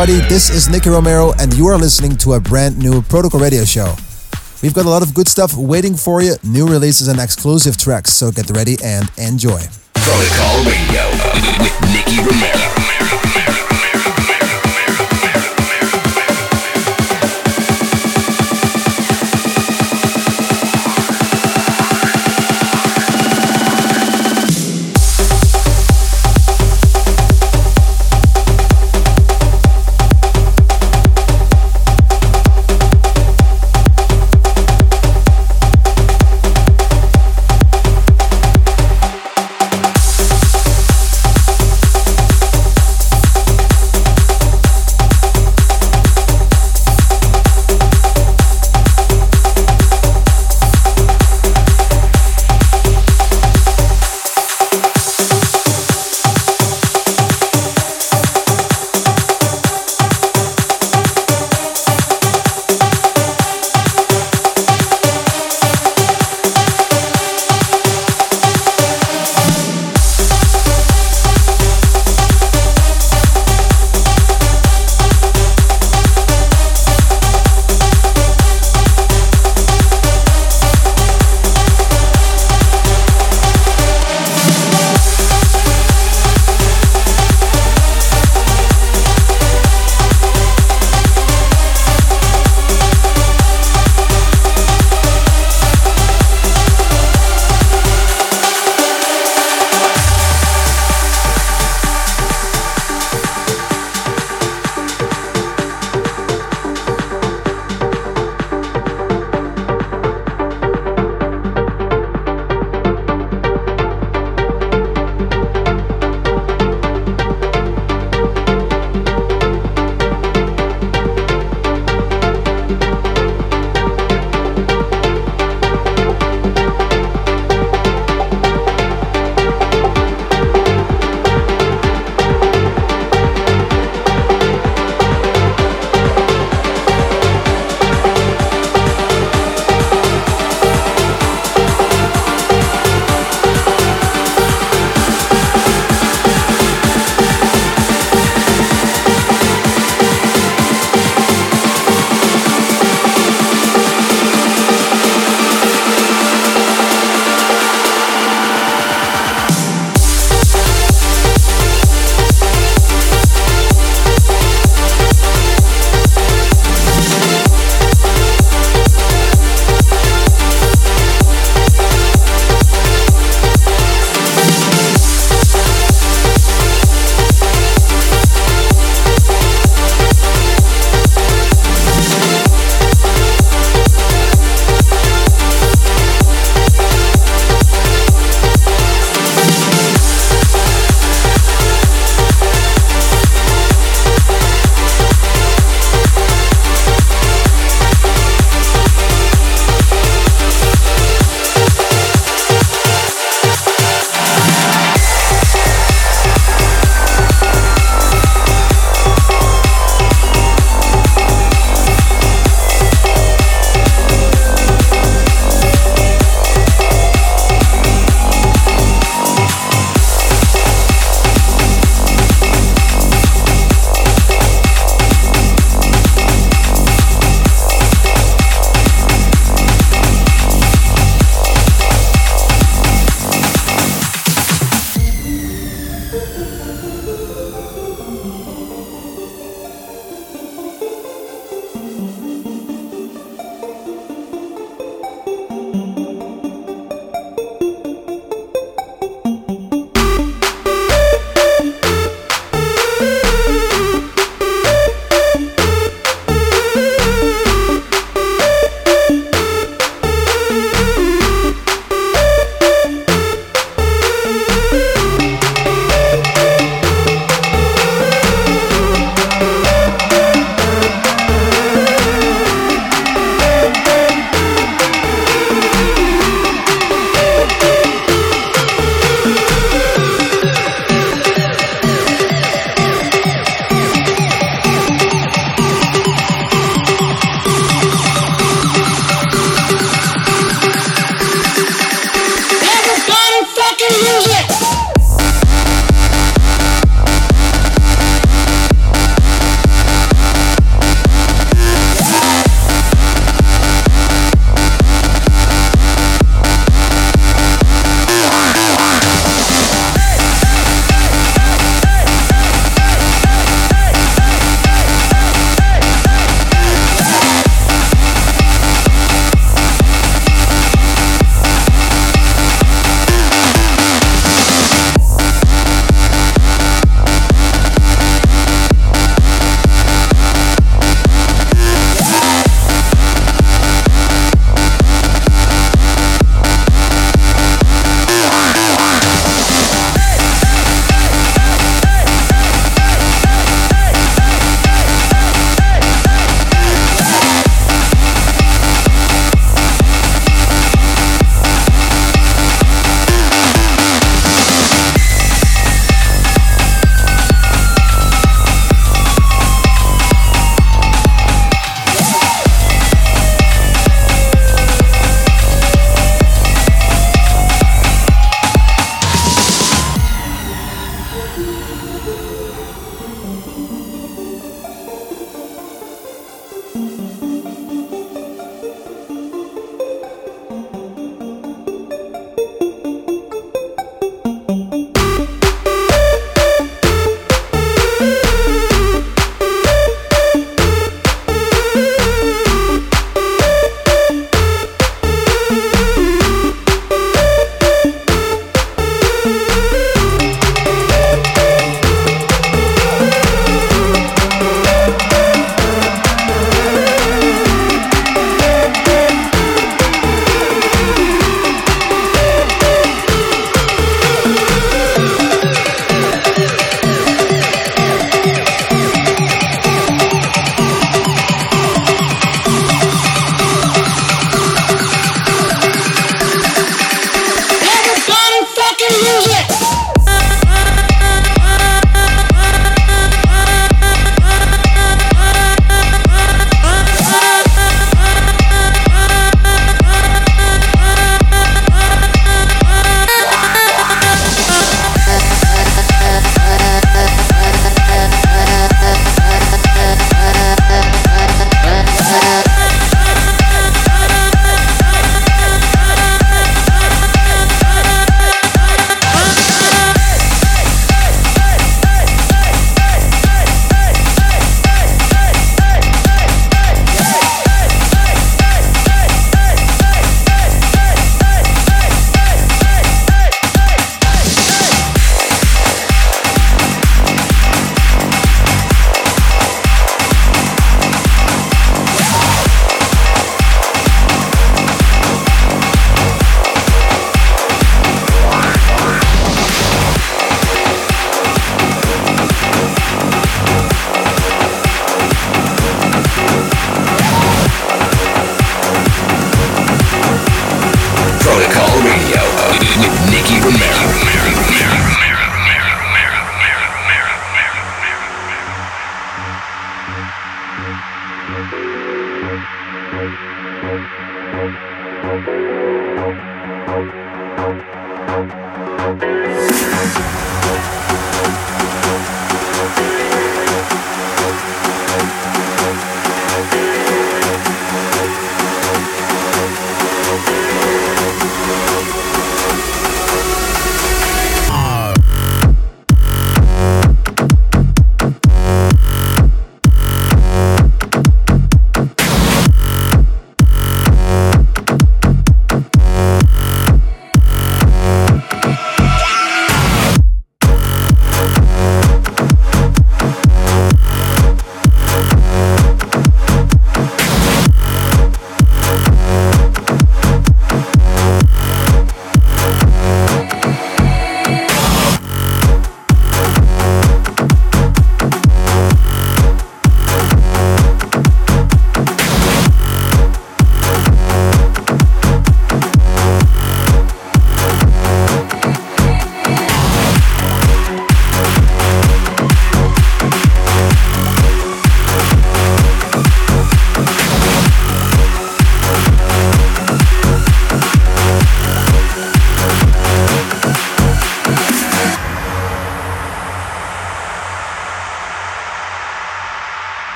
everybody, this is Nicky Romero and you are listening to a brand new Protocol Radio show. We've got a lot of good stuff waiting for you, new releases and exclusive tracks, so get ready and enjoy. Protocol Radio with Nicky Romero.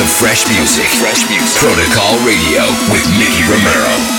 Of fresh music. Fresh music. Protocol Radio with Nicky Romero.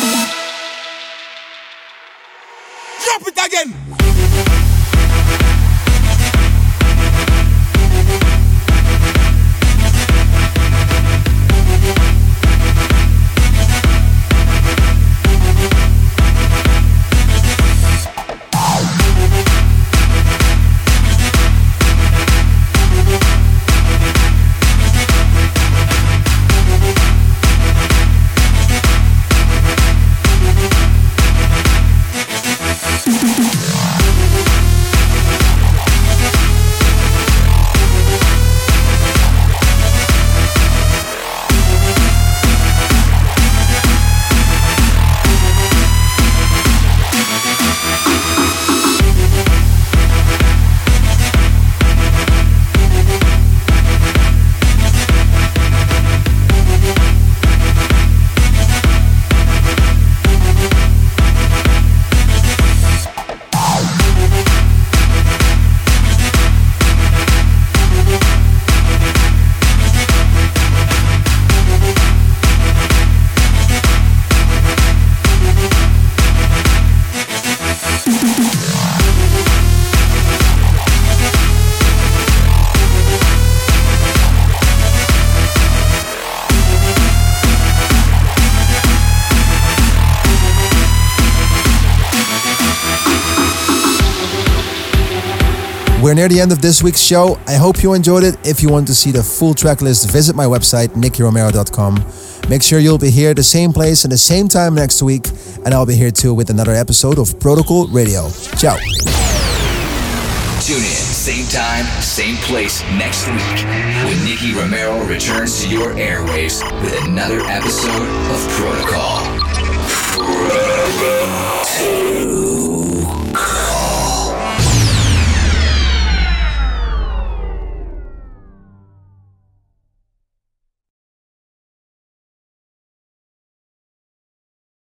We're near the end of this week's show. I hope you enjoyed it. If you want to see the full track list, visit my website, nickyromero.com. Make sure you'll be here the same place and the same time next week, and I'll be here too with another episode of Protocol Radio. Ciao. Tune in, same time, same place next week when Nicky Romero returns to your airwaves with another episode of Protocol. Protocol.